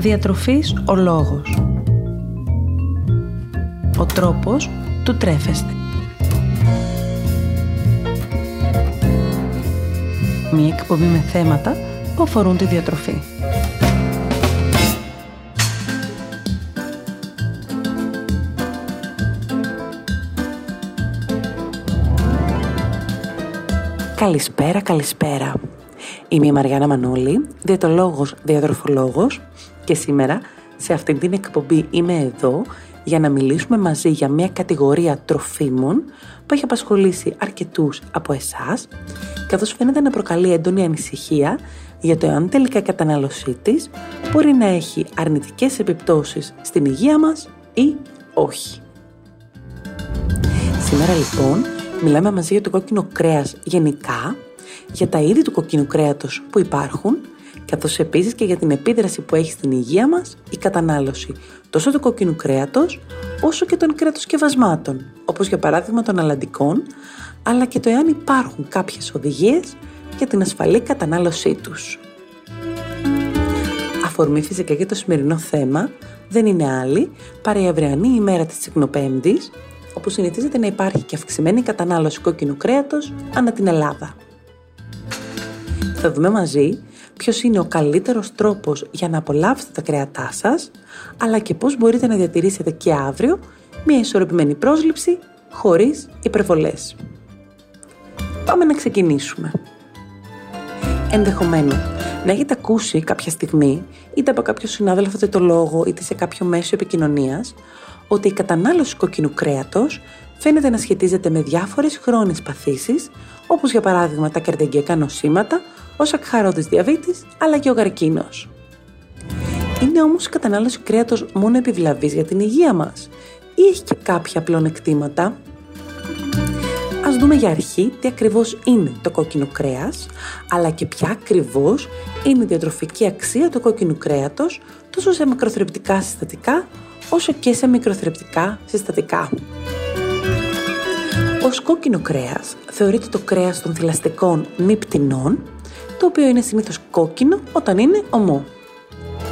Διατροφής ο λόγος. Ο τρόπος του τρέφεστε. Μία εκπομπή με θέματα που αφορούν τη διατροφή. Καλησπέρα, καλησπέρα. Είμαι η Μαριάννα Μανώλη, διαιτολόγος, διατροφολόγος και σήμερα σε αυτήν την εκπομπή είμαι εδώ για να μιλήσουμε μαζί για μια κατηγορία τροφίμων που έχει απασχολήσει αρκετούς από εσάς καθώς φαίνεται να προκαλεί έντονη ανησυχία για το εάν τελικά η κατανάλωσή της μπορεί να έχει αρνητικές επιπτώσεις στην υγεία μας ή όχι. Σήμερα λοιπόν μιλάμε μαζί για το κόκκινο κρέας γενικά, για τα είδη του κοκκίνου κρέατος που υπάρχουν, καθώς επίσης και για την επίδραση που έχει στην υγεία μας η κατανάλωση τόσο του κόκκινου κρέατος, όσο και των κρέατοσκευασμάτων, όπως για παράδειγμα των αλαντικών, αλλά και το εάν υπάρχουν κάποιες οδηγίες για την ασφαλή κατανάλωσή τους. Αφορμή φυσικά για το σημερινό θέμα δεν είναι άλλη παρά η αυριανή ημέρα της Τσικνοπέμπτης, όπου συνηθίζεται να υπάρχει και αυξημένη κατανάλωση κόκκινου κρέατος ανά την Ελλάδα. Θα δούμε μαζί ποιος είναι ο καλύτερος τρόπος για να απολαύσετε τα κρέατά σας, αλλά και πώς μπορείτε να διατηρήσετε και αύριο μια ισορροπημένη πρόσληψη χωρίς υπερβολές. Πάμε να ξεκινήσουμε. Ενδεχομένως να έχετε ακούσει κάποια στιγμή, είτε από κάποιο συνάδελφο είτε το λόγο, είτε σε κάποιο μέσο επικοινωνίας, ότι η κατανάλωση κόκκινου κρέατος φαίνεται να σχετίζεται με διάφορες χρόνιες παθήσεις, όπως για παράδειγμα τα καρδιαγκιακά νοσήματα, ο σακχαρώδης διαβήτης, αλλά και ο καρκίνος. Είναι όμως η κατανάλωση κρέατος μόνο επιβλαβής για την υγεία μας; Ή έχει και κάποια πλεονεκτήματα; Ας δούμε για αρχή τι ακριβώς είναι το κόκκινο κρέας, αλλά και ποια ακριβώς είναι η διατροφική αξία του κόκκινου κρέατος, τόσο σε μικροθρεπτικά συστατικά, όσο και σε μικροθρεπτικά συστατικά. Ως κόκκινο κρέας θεωρείται το κρέας των θηλαστικών μη πτηνών, το οποίο είναι συνήθως κόκκινο όταν είναι ομό.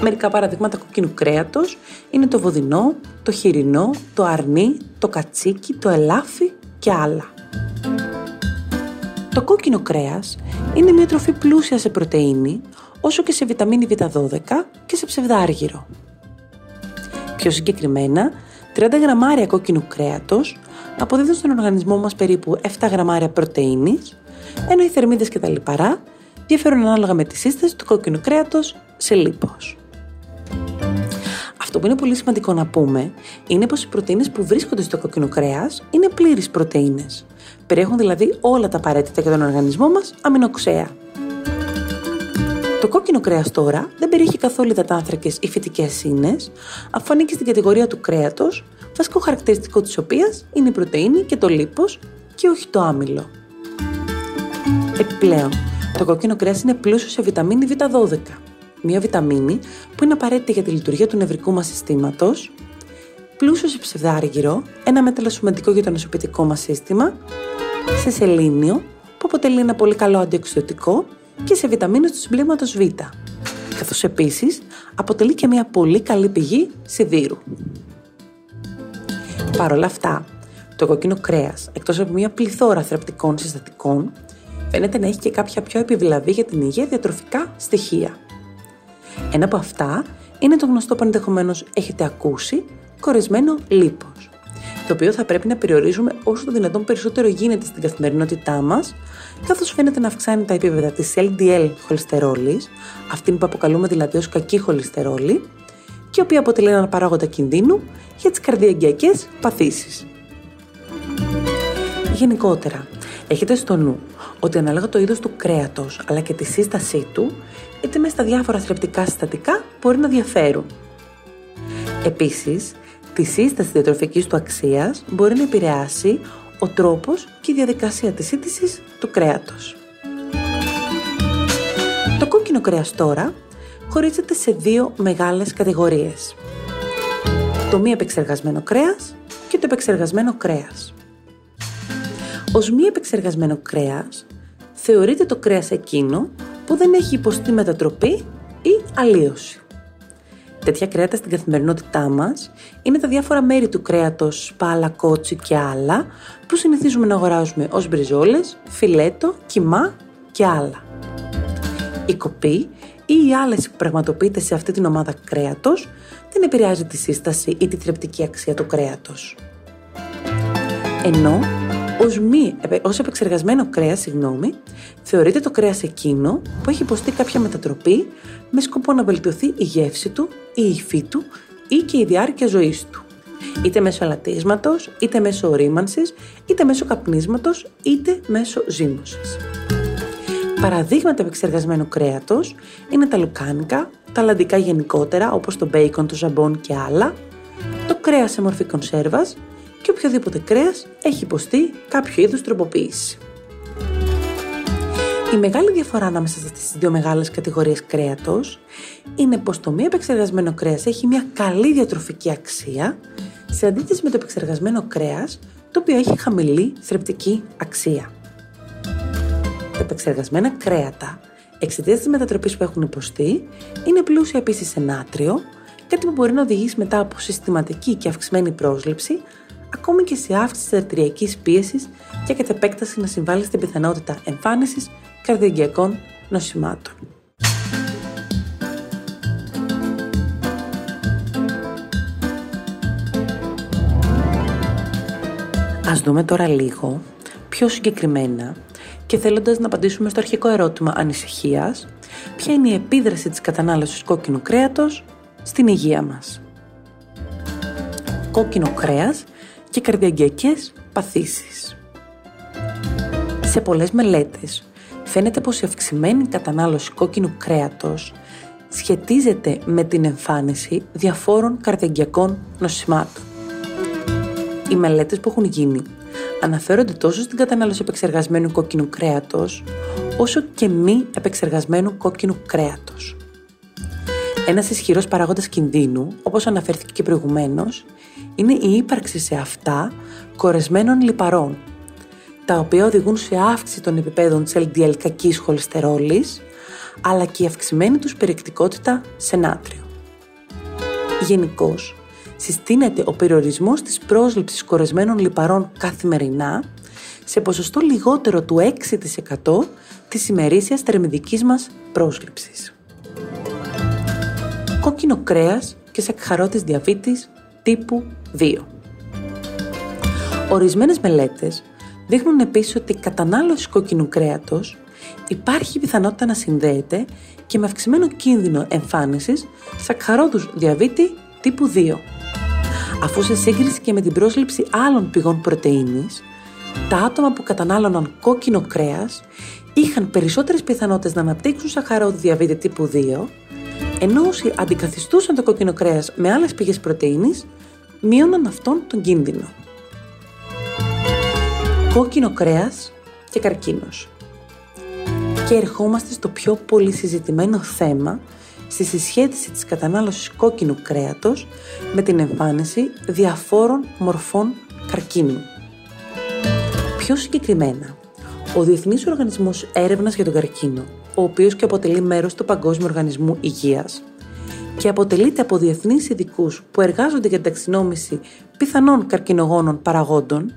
Μερικά παραδείγματα κόκκινου κρέατος είναι το βοδινό, το χοιρινό, το αρνί, το κατσίκι, το ελάφι και άλλα. Το κόκκινο κρέας είναι μια τροφή πλούσια σε πρωτεΐνη, όσο και σε βιταμίνη Β12 και σε ψευδάργυρο. Πιο συγκεκριμένα, 30 γραμμάρια κόκκινου κρέατος αποδίδουν στον οργανισμό μας περίπου 7 γραμμάρια πρωτεΐνης, ενώ οι θερμίδες και τα λιπαρά διαφέρουν ανάλογα με τη σύσταση του κόκκινου κρέατος σε λίπος. Αυτό που είναι πολύ σημαντικό να πούμε είναι πως οι πρωτεΐνες που βρίσκονται στο κόκκινο κρέας είναι πλήρεις πρωτεΐνες. Περιέχουν δηλαδή όλα τα απαραίτητα για τον οργανισμό μας αμινοξέα. Το κόκκινο κρέας τώρα δεν περιέχει καθόλου υδατάνθρακε ή φυτικές ίνε, αφού ανήκει στην κατηγορία του κρέατος, βασικό χαρακτηριστικό της οποίας είναι η πρωτενη και το λίπος και όχι το άμυλο. Επιπλέον, το κόκκινο κρέας είναι πλούσιο σε βιταμίνη Β12, μια βιταμίνη που είναι απαραίτητη για τη λειτουργία του νευρικού μας συστήματος, πλούσιο σε ψευδάργυρο, ένα μεταλλασσωματικό για το νοσοποιητικό μας σύστημα, σε σελήνιο, που αποτελεί ένα πολύ καλό αντιοξυδοτικό και σε βιταμίνες του συμπλήματος Β, καθώς επίσης αποτελεί και μια πολύ καλή πηγή σιδήρου. Παρ' όλα αυτά, το κόκκινο κρέας, εκτός από μια πληθώρα θρεπτικών συστατικών, φαίνεται να έχει και κάποια πιο επιβλαβή για την υγεία διατροφικά στοιχεία. Ένα από αυτά είναι το γνωστό που ενδεχομένως έχετε ακούσει, κορισμένο λίπος το οποίο θα πρέπει να περιορίζουμε όσο το δυνατόν περισσότερο γίνεται στην καθημερινότητά μας, καθώς φαίνεται να αυξάνει τα επίπεδα της LDL χολυστερόλης, αυτήν που αποκαλούμε δηλαδή ως κακή χολυστερόλη, και η οποία αποτελεί ένα παράγοντα κινδύνου για τις καρδιαγκιακές παθήσεις. Γενικότερα, έχετε στο νου ότι ανάλογα το είδος του κρέατος αλλά και τη σύστασή του, είτε μες στα διάφορα θρεπτικά συστατικά μπορεί να διαφέρουν. Επίσης, τη σύσταση διατροφικής του αξίας μπορεί να επηρεάσει ο τρόπος και η διαδικασία της σύντησης του κρέατος. Το κόκκινο κρέας τώρα χωρίζεται σε δύο μεγάλες κατηγορίες. Το μη επεξεργασμένο κρέας και το επεξεργασμένο κρέας. Ως μη επεξεργασμένο κρέας θεωρείται το κρέας εκείνο που δεν έχει υποστεί μετατροπή ή αλλίωση. Τέτοια κρέατα στην καθημερινότητά μας είναι τα διάφορα μέρη του κρέατος, σπάλα, κότσι και άλλα που συνηθίζουμε να αγοράζουμε ως μπριζόλες, φιλέτο, κιμά και άλλα. Η κοπή ή η άλεση που πραγματοποιείται σε αυτή την ομάδα κρέατος δεν επηρεάζει τη σύσταση ή τη θρεπτική αξία του κρέατος. Ενώ ως, μη, ως επεξεργασμένο κρέας, συγγνώμη, θεωρείται το κρέας εκείνο που έχει υποστεί κάποια μετατροπή με σκοπό να βελτιωθεί η γεύση του, η υφή του ή και η διάρκεια ζωής του. Είτε μέσω αλατίσματος, είτε μέσω ορίμανσης, είτε μέσω καπνίσματος, είτε μέσω ζύμωσης. Παραδείγματα επεξεργασμένου κρέατος είναι τα λουκάνικα, τα λαντικά γενικότερα όπως το μπέικον, το ζαμπόν και άλλα, το κρέας σε μορφή κονσέρβας και οποιοδήποτε κρέας έχει υποστεί κάποιο είδους τροποποίηση. Η μεγάλη διαφορά ανάμεσα στις δύο μεγάλες κατηγορίες κρέατος είναι πως το μη επεξεργασμένο κρέας έχει μια καλή διατροφική αξία σε αντίθεση με το επεξεργασμένο κρέας το οποίο έχει χαμηλή θρεπτική αξία. Τα επεξεργασμένα κρέατα, εξαιτίας της μετατροπής που έχουν υποστεί, είναι πλούσια επίσης σε νάτριο, κάτι που μπορεί να οδηγήσει μετά από συστηματική και αυξημένη πρόσληψη, ακόμη και σε αύξηση της αρτηριακής πίεσης και κατ' επέκταση να συμβάλλει στην πιθανότητα εμφάνισης καρδιαγκιακών νοσημάτων. Ας δούμε τώρα λίγο πιο συγκεκριμένα και θέλοντας να απαντήσουμε στο αρχικό ερώτημα ανησυχίας, ποια είναι η επίδραση της κατανάλωσης κόκκινου κρέατος στην υγεία μας. Κόκκινο κρέας και καρδιαγκιακές παθήσεις. Σε πολλές μελέτες φαίνεται πως η αυξημένη κατανάλωση κόκκινου κρέατος σχετίζεται με την εμφάνιση διαφόρων καρδιαγκιακών νοσημάτων. Οι μελέτες που έχουν γίνει αναφέρονται τόσο στην κατανάλωση επεξεργασμένου κόκκινου κρέατος, όσο και μη επεξεργασμένου κόκκινου κρέατος. Ένας ισχυρός παράγοντας κινδύνου, όπως αναφέρθηκε και προηγουμένως, είναι η ύπαρξη σε αυτά κορεσμένων λιπαρών, τα οποία οδηγούν σε αύξηση των επιπέδων της LDL κακής χολυστερόλης, αλλά και η αυξημένη τους περιεκτικότητα σε νάτριο. Γενικώς, συστήνεται ο περιορισμός της πρόσληψης κορεσμένων λιπαρών καθημερινά σε ποσοστό λιγότερο του 6% της ημερήσιας θερμιδικής μας πρόσληψης. Κόκκινο κρέας και σακχαρότης διαβήτης τύπου 2. Ορισμένες μελέτες δείχνουν επίσης ότι η κατανάλωση κόκκινου κρέατος υπάρχει πιθανότητα να συνδέεται και με αυξημένο κίνδυνο εμφάνισης σακχαρότους διαβήτη τύπου 2 αφού σε σύγκριση και με την πρόσληψη άλλων πηγών πρωτεΐνης, τα άτομα που κατανάλωναν κόκκινο κρέας είχαν περισσότερες πιθανότητες να αναπτύξουν σαχαρώδη διαβήτη τύπου 2, ενώ όσοι αντικαθιστούσαν το κόκκινο κρέας με άλλες πηγές πρωτεΐνης, μείωναν αυτόν τον κίνδυνο. Κόκκινο κρέας και καρκίνος. Και ερχόμαστε στο πιο πολύ συζητημένο θέμα στη συσχέτιση της κατανάλωσης κόκκινου κρέατος με την εμφάνιση διαφόρων μορφών καρκίνου. Πιο συγκεκριμένα, ο Διεθνής Οργανισμός Έρευνας για τον Καρκίνο, ο οποίος και αποτελεί μέρος του Παγκόσμιου Οργανισμού Υγείας και αποτελείται από διεθνείς ειδικούς που εργάζονται για την ταξινόμηση πιθανών καρκινογόνων παραγόντων,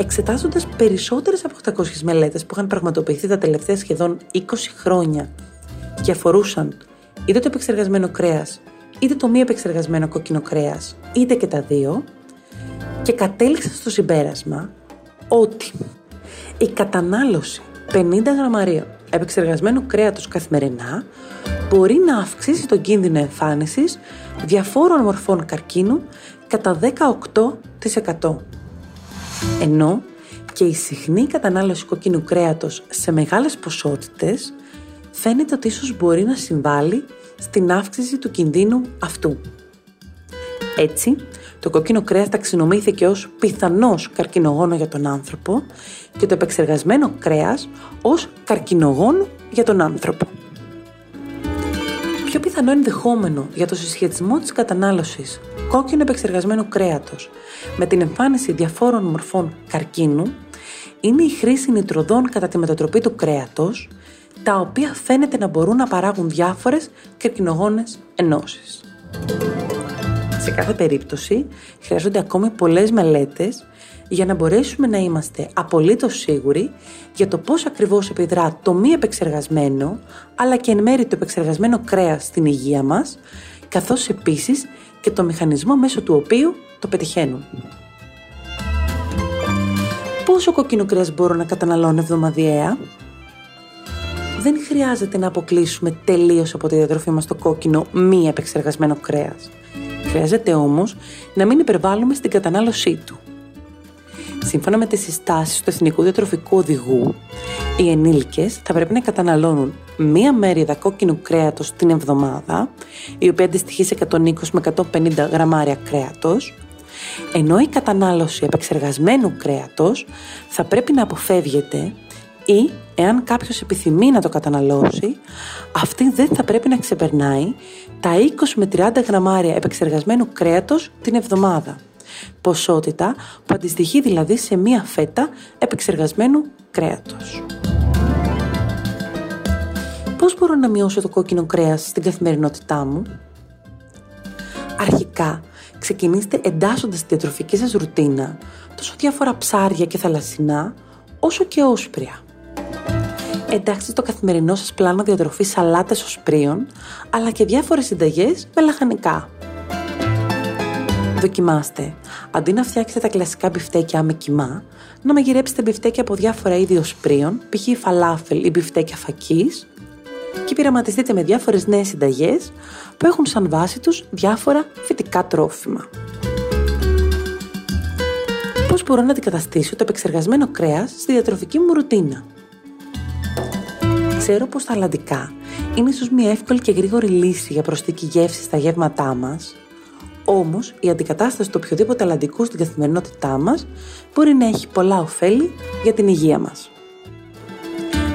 εξετάζοντας περισσότερες από 800 μελέτες που είχαν πραγματοποιηθεί τα τελευταία σχεδόν 20 χρόνια και αφορούσαν είτε το επεξεργασμένο κρέας, είτε το μη επεξεργασμένο κόκκινο κρέας, είτε και τα δύο, και κατέληξα στο συμπέρασμα ότι η κατανάλωση 50 γραμμαρίων επεξεργασμένου κρέατος καθημερινά μπορεί να αυξήσει τον κίνδυνο εμφάνισης διαφόρων μορφών καρκίνου κατά 18%. Ενώ και η συχνή κατανάλωση κοκκίνου κρέατος σε μεγάλες ποσότητες φαίνεται ότι ίσως μπορεί να συμβάλλει στην αύξηση του κινδύνου αυτού. Έτσι, το κόκκινο κρέας ταξινομήθηκε ως πιθανός καρκινογόνο για τον άνθρωπο και το επεξεργασμένο κρέας ως καρκινογόνο για τον άνθρωπο. Πιο πιθανό ενδεχόμενο για το συσχετισμό της κατανάλωσης κόκκινο επεξεργασμένου κρέατος με την εμφάνιση διαφόρων μορφών καρκίνου είναι η χρήση νητροδών κατά τη μετατροπή του κρέατος τα οποία φαίνεται να μπορούν να παράγουν διάφορες καρκινογόνες ενώσεις. Σε κάθε περίπτωση χρειάζονται ακόμη πολλές μελέτες για να μπορέσουμε να είμαστε απολύτως σίγουροι για το πώς ακριβώς επιδρά το μη επεξεργασμένο αλλά και εν μέρει το επεξεργασμένο κρέας στην υγεία μας καθώς επίσης και το μηχανισμό μέσω του οποίου το πετυχαίνουν. Πόσο κόκκινο κρέας μπορώ να καταναλώνω εβδομαδιαία; Δεν χρειάζεται να αποκλείσουμε τελείως από τη διατροφή μας το κόκκινο μη επεξεργασμένο κρέας. Χρειάζεται όμως να μην υπερβάλλουμε στην κατανάλωσή του. Σύμφωνα με τις συστάσεις του Εθνικού Διατροφικού Οδηγού, οι ενήλικες θα πρέπει να καταναλώνουν μία μέριδα κόκκινου κρέατος την εβδομάδα, η οποία αντιστοιχεί σε 120 με 150 γραμμάρια κρέατος, ενώ η κατανάλωση επεξεργασμένου κρέατος θα πρέπει να αποφεύγεται ή, εάν κάποιος επιθυμεί να το καταναλώσει, αυτή δεν θα πρέπει να ξεπερνάει τα 20 με 30 γραμμάρια επεξεργασμένου κρέατος την εβδομάδα. Ποσότητα που αντιστοιχεί δηλαδή σε μία φέτα επεξεργασμένου κρέατος. Πώς μπορώ να μειώσω το κόκκινο κρέας στην καθημερινότητά μου; Αρχικά, ξεκινήστε εντάσσοντας τη διατροφική σας ρουτίνα τόσο διάφορα ψάρια και θαλασσινά, όσο και όσπρια. Εντάξτε στο καθημερινό σας πλάνο διατροφής σαλάτες οσπρίων, αλλά και διάφορες συνταγές με λαχανικά. Δοκιμάστε. Αντί να φτιάξετε τα κλασικά μπιφτέκια με κοιμά, να μαγειρέψετε μπιφτέκια από διάφορα είδη οσπρίων, π.χ. φαλάφελ ή μπιφτέκια φακής, και πειραματιστείτε με διάφορες νέες συνταγές που έχουν σαν βάση τους διάφορα φυτικά τρόφιμα. Πώς μπορώ να αντικαταστήσω το επεξεργασμένο κρέας στη διατροφική μου ρουτίνα; Ξέρω πως τα αλλαντικά είναι ίσως μια εύκολη και γρήγορη λύση για προσθήκη γεύσης στα γεύματά μας, όμως η αντικατάσταση του οποιοδήποτε αλλαντικού στην καθημερινότητά μας μπορεί να έχει πολλά ωφέλη για την υγεία μας.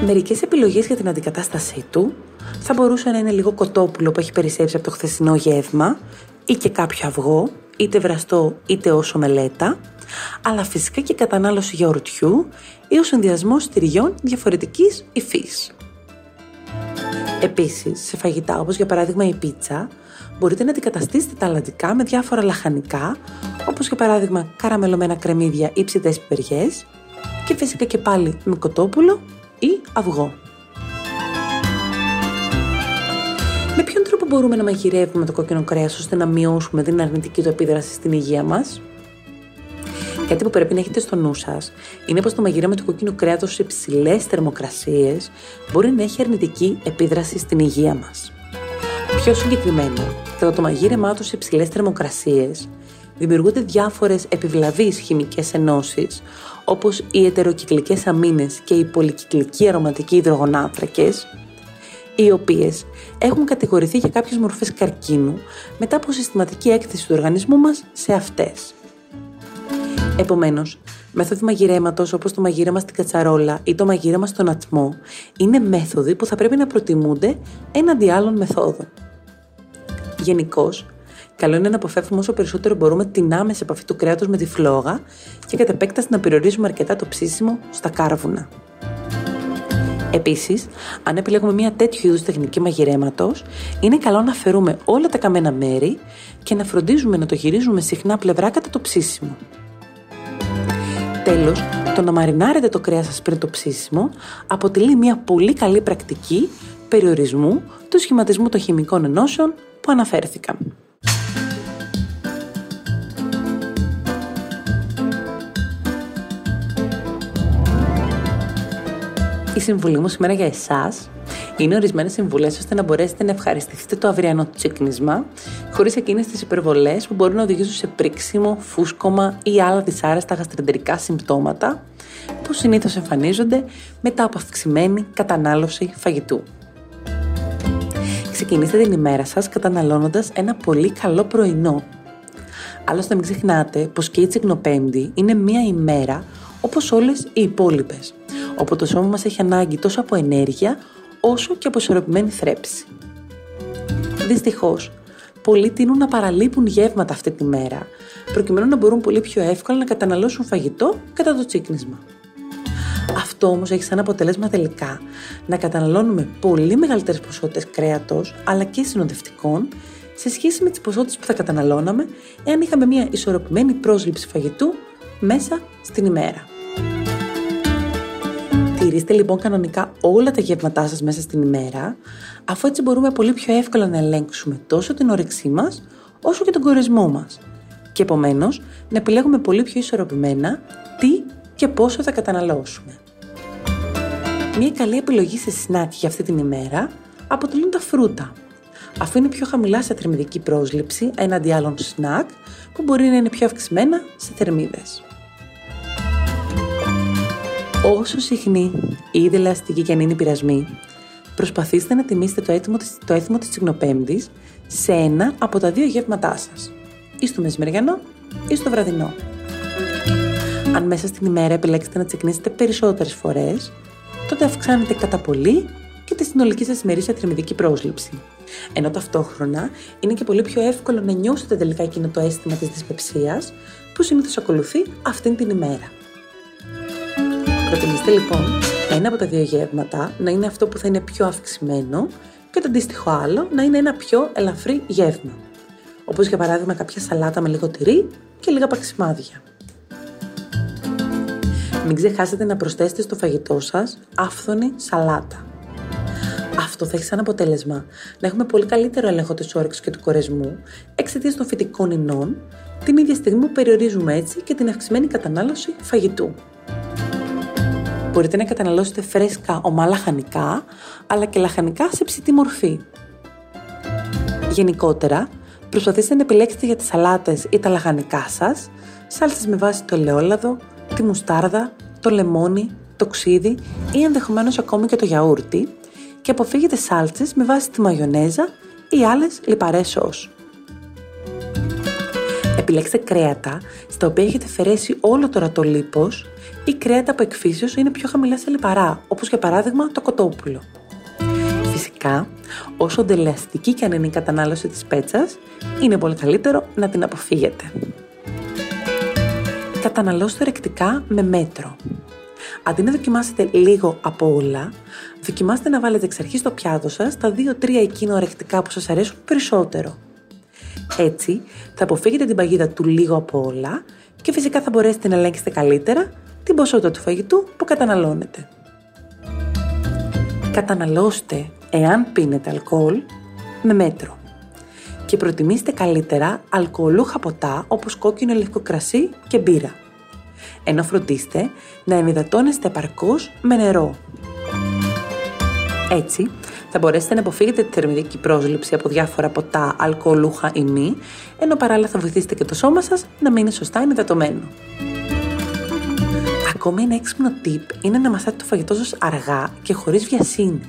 Μερικές επιλογές για την αντικατάστασή του θα μπορούσε να είναι λίγο κοτόπουλο που έχει περισσέψει από το χθεσινό γεύμα ή και κάποιο αυγό, είτε βραστό είτε όσο μελέτα, αλλά φυσικά και κατανάλωση γιαουρτιού ή ο συνδυασμός τυριών διαφορετικής υφής. Επίσης, σε φαγητά όπως για παράδειγμα η πίτσα, μπορείτε να αντικαταστήσετε τα αλλαντικά με διάφορα λαχανικά, όπως για παράδειγμα καραμελωμένα κρεμμύδια ή ψητές πιπεριές και φυσικά και πάλι με κοτόπουλο ή αυγό. Με ποιον τρόπο μπορούμε να μαγειρεύουμε το κόκκινο κρέας ώστε να μειώσουμε την αρνητική του επίδραση στην υγεία μας; Κάτι που πρέπει να έχετε στο νου σας είναι πως το μαγείρεμα του κόκκινου κρέατος σε υψηλέ θερμοκρασίες μπορεί να έχει αρνητική επίδραση στην υγεία μας. Πιο συγκεκριμένα, κατά το μαγείρεμά τους σε υψηλές θερμοκρασίες δημιουργούνται διάφορες επιβλαβείς χημικές ενώσεις, όπως οι ετεροκυκλικές αμίνες και οι πολυκυκλικοί αρωματικοί υδρογονάνθρακες, οι οποίες έχουν κατηγορηθεί για κάποιες μορφές καρκίνου μετά από συστηματική έκθεση του οργανισμού μας σε αυτές. Επομένως, μέθοδοι μαγειρέματος όπως το μαγείρεμα στην κατσαρόλα ή το μαγείρεμα στον ατμό είναι μέθοδοι που θα πρέπει να προτιμούνται έναντι άλλων μεθόδων. Γενικώς, καλό είναι να αποφεύγουμε όσο περισσότερο μπορούμε την άμεση επαφή του κρέατος με τη φλόγα και κατά επέκταση να περιορίζουμε αρκετά το ψήσιμο στα κάρβουνα. Επίσης, αν επιλέγουμε μια τέτοιου είδους τεχνική μαγειρέματος, είναι καλό να αφαιρούμε όλα τα καμένα μέρη και να φροντίζουμε να το γυρίζουμε συχνά πλευρά κατά το ψήσιμο. Τέλος, το να μαρινάρετε το κρέας σας πριν το ψήσιμο αποτελεί μια πολύ καλή πρακτική περιορισμού του σχηματισμού των χημικών ενώσεων που αναφέρθηκαν. Η συμβουλή μου σήμερα για εσάς είναι ορισμένες συμβουλές ώστε να μπορέσετε να ευχαριστηθείτε το αυριανό τσίκνισμα, χωρίς εκείνες τις υπερβολές που μπορούν να οδηγήσουν σε πρίξιμο, φούσκωμα ή άλλα δυσάρεστα γαστρεντερικά συμπτώματα που συνήθως εμφανίζονται μετά από αυξημένη κατανάλωση φαγητού. Ξεκινήστε την ημέρα σας καταναλώνοντας ένα πολύ καλό πρωινό. Άλλωστε μην ξεχνάτε πως και η τσικνοπέμπτη είναι μία ημέρα όπως όλες οι υπόλοιπες, όπου το σώμα μας έχει ανάγκη τόσο από ενέργεια όσο και από ισορροπημένη θρέψη. Δυστυχώς, πολλοί τείνουν να παραλείπουν γεύματα αυτή τη μέρα, προκειμένου να μπορούν πολύ πιο εύκολα να καταναλώσουν φαγητό κατά το τσίκνισμα. Αυτό όμως έχει σαν αποτέλεσμα τελικά να καταναλώνουμε πολύ μεγαλύτερες ποσότητες κρέατος αλλά και συνοδευτικών σε σχέση με τις ποσότητες που θα καταναλώναμε εάν είχαμε μια ισορροπημένη πρόσληψη φαγητού μέσα στην ημέρα. Τηρήστε λοιπόν κανονικά όλα τα γεύματά σας μέσα στην ημέρα, αφού έτσι μπορούμε πολύ πιο εύκολα να ελέγξουμε τόσο την όρεξή μας, όσο και τον κορεσμό μας. Και επομένως, να επιλέγουμε πολύ πιο ισορροπημένα τι και πόσο θα καταναλώσουμε. Μια καλή επιλογή σε σνακ για αυτή την ημέρα αποτελούν τα φρούτα, αφού είναι πιο χαμηλά σε θερμιδική πρόσληψη έναντι άλλων σνακ που μπορεί να είναι πιο αυξημένα σε θερμίδες. Όσο συχνή ή δελαστική και αν είναι η πειρασμή, προσπαθήστε να τιμήσετε το έθιμο, το έθιμο της τσιγνοπέμπτης σε ένα από τα δύο γεύματά σας, ή στο μεσημεριανό ή στο βραδινό. Αν μέσα στην ημέρα επιλέξετε να τσεκνήσετε περισσότερες φορές, τότε αυξάνετε κατά πολύ και τη συνολική σας ημερήσια θερμιδική πρόσληψη. Ενώ ταυτόχρονα είναι και πολύ πιο εύκολο να νιώσετε τελικά εκείνο το αίσθημα της δυσπεψίας που συνήθως ακολουθεί αυτήν την ημέρα. Προτιμήστε λοιπόν ένα από τα δύο γεύματα να είναι αυτό που θα είναι πιο αυξημένο και το αντίστοιχο άλλο να είναι ένα πιο ελαφρύ γεύμα. Όπως για παράδειγμα κάποια σαλάτα με λίγο τυρί και λίγα παξιμάδια. Μην ξεχάσετε να προσθέσετε στο φαγητό σας άφθονη σαλάτα. Αυτό θα έχει σαν αποτέλεσμα να έχουμε πολύ καλύτερο έλεγχο της όρεξης και του κορεσμού εξαιτίας των φυτικών ινών, την ίδια στιγμή που περιορίζουμε έτσι και την αυξημένη κατανάλωση φαγητού. Μπορείτε να καταναλώσετε φρέσκα ομά λαχανικά, αλλά και λαχανικά σε ψητή μορφή. Γενικότερα, προσπαθήστε να επιλέξετε για τις σαλάτες ή τα λαχανικά σας σάλτσες με βάση το ελαιόλαδο, τη μουστάρδα, το λεμόνι, το ξύδι ή ενδεχομένως ακόμη και το γιαούρτι και αποφύγετε σάλτσες με βάση τη μαγιονέζα ή άλλες λιπαρές σως. Επιλέξτε κρέατα στα οποία έχετε φερέσει όλο το ρατολίπος ή κρέατα που εκφύσεως είναι πιο χαμηλά σε λιπαρά, όπως για παράδειγμα το κοτόπουλο. Φυσικά, όσο ντελεαστική και αν είναι η κατανάλωση της πέτσας, είναι πολύ καλύτερο να την αποφύγετε. Καταναλώστε ρεκτικά με μέτρο. Αντί να δοκιμάσετε λίγο από όλα, δοκιμάστε να βάλετε εξ αρχής στο πιάτο σας τα 2-3 εκείνα ορεκτικά που σας αρέσουν περισσότερο. Έτσι, θα αποφύγετε την παγίδα του λίγο από όλα και φυσικά θα μπορέσετε να ελέγξετε καλύτερα την ποσότητα του φαγητού που καταναλώνετε. Καταναλώστε, εάν πίνετε αλκοόλ, με μέτρο και προτιμήστε καλύτερα αλκοολούχα ποτά όπως κόκκινο λευκό κρασί και μπύρα. Ενώ φροντίστε να ενυδατώνεστε επαρκώς με νερό. Έτσι, θα μπορέσετε να αποφύγετε τη θερμιδική πρόσληψη από διάφορα ποτά, αλκοολούχα ή μη, ενώ παράλληλα θα βοηθήσετε και το σώμα σας να μείνει σωστά ενυδατωμένο. Ακόμη ένα έξυπνο tip είναι να μασάτε το φαγητό σας αργά και χωρίς βιασύνη.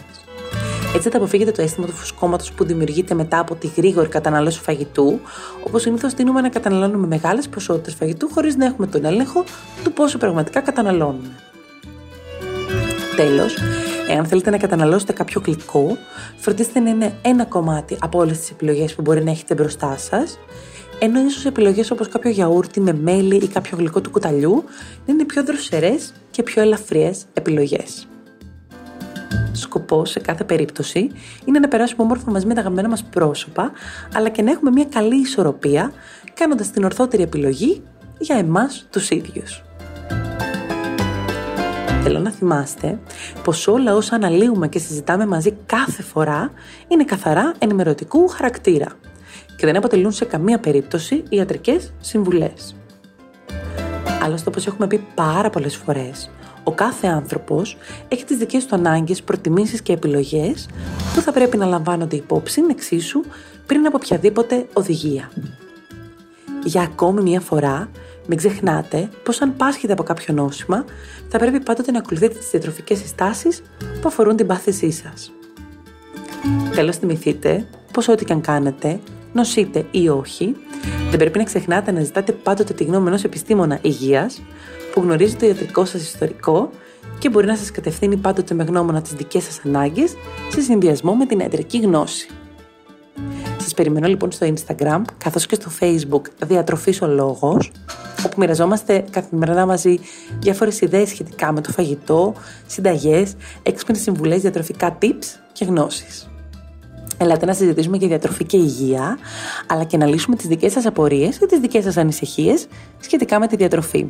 Έτσι θα αποφύγετε το αίσθημα του φουσκώματος που δημιουργείται μετά από τη γρήγορη κατανάλωση φαγητού, όπως συνήθως τείνουμε να καταναλώνουμε μεγάλες ποσότητες φαγητού χωρίς να έχουμε τον έλεγχο του πόσο πραγματικά καταναλώνουμε. Τέλος, εάν θέλετε να καταναλώσετε κάποιο γλυκό, φροντίστε να είναι ένα κομμάτι από όλες τις επιλογές που μπορεί να έχετε μπροστά σας, ενώ ίσως επιλογές όπως κάποιο γιαούρτι με μέλι ή κάποιο γλυκό του κουταλιού να είναι πιο δροσερές και πιο ελαφριές επιλογές σκοπό σε κάθε περίπτωση είναι να περάσουμε όμορφα μαζί με τα αγαπημένα μας πρόσωπα, αλλά και να έχουμε μια καλή ισορροπία, κάνοντας την ορθότερη επιλογή για εμάς τους ίδιους. Θέλω να θυμάστε πως όλα όσα αναλύουμε και συζητάμε μαζί κάθε φορά είναι καθαρά ενημερωτικού χαρακτήρα και δεν αποτελούν σε καμία περίπτωση ιατρικές συμβουλές. Άλλωστε, όπως έχουμε πει πάρα πολλές φορές, ο κάθε άνθρωπος έχει τις δικές του ανάγκες, προτιμήσεις και επιλογές που θα πρέπει να λαμβάνονται υπόψη εξίσου πριν από οποιαδήποτε οδηγία. Για ακόμη μια φορά, μην ξεχνάτε πως αν πάσχετε από κάποιο νόσημα, θα πρέπει πάντοτε να ακολουθείτε τις διατροφικές συστάσεις που αφορούν την πάθησή σας. Τέλος θυμηθείτε πως ό,τι και αν κάνετε, νοσείτε ή όχι, δεν πρέπει να ξεχνάτε να ζητάτε πάντοτε τη γνώμη ενός επιστήμονα υγείας, που γνωρίζει το ιατρικός σας ιστορικό και μπορεί να σας κατευθύνει πάντοτε με γνώμονα τις δικές σας ανάγκες σε συνδυασμό με την ιατρική γνώση. Σας περιμένω λοιπόν στο Instagram καθώς και στο Facebook Διατροφής ο Λόγος όπου μοιραζόμαστε καθημερινά μαζί διάφορες ιδέες σχετικά με το φαγητό, συνταγές, έξυπνες συμβουλές, διατροφικά tips και γνώσεις. Ελάτε να συζητήσουμε για διατροφή και υγεία, αλλά και να λύσουμε τις δικές σας απορίες ή τις δικές σας ανησυχίες σχετικά με τη διατροφή.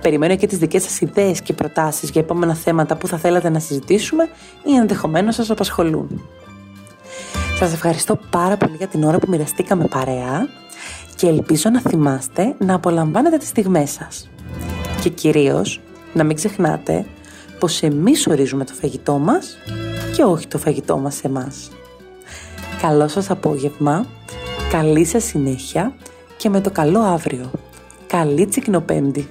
Περιμένω και τις δικές σας ιδέες και προτάσεις για επόμενα θέματα που θα θέλατε να συζητήσουμε ή ενδεχομένως σας απασχολούν. Σας ευχαριστώ πάρα πολύ για την ώρα που μοιραστήκαμε παρέα και ελπίζω να θυμάστε να απολαμβάνετε τις στιγμές σας. Και κυρίως να μην ξεχνάτε πως εμείς ορίζουμε το φαγητό μας και όχι το φαγητό μας σε εμάς. Καλό σας απόγευμα, καλή σας συνέχεια και με το καλό αύριο. Καλή τσικνοπέμπτη.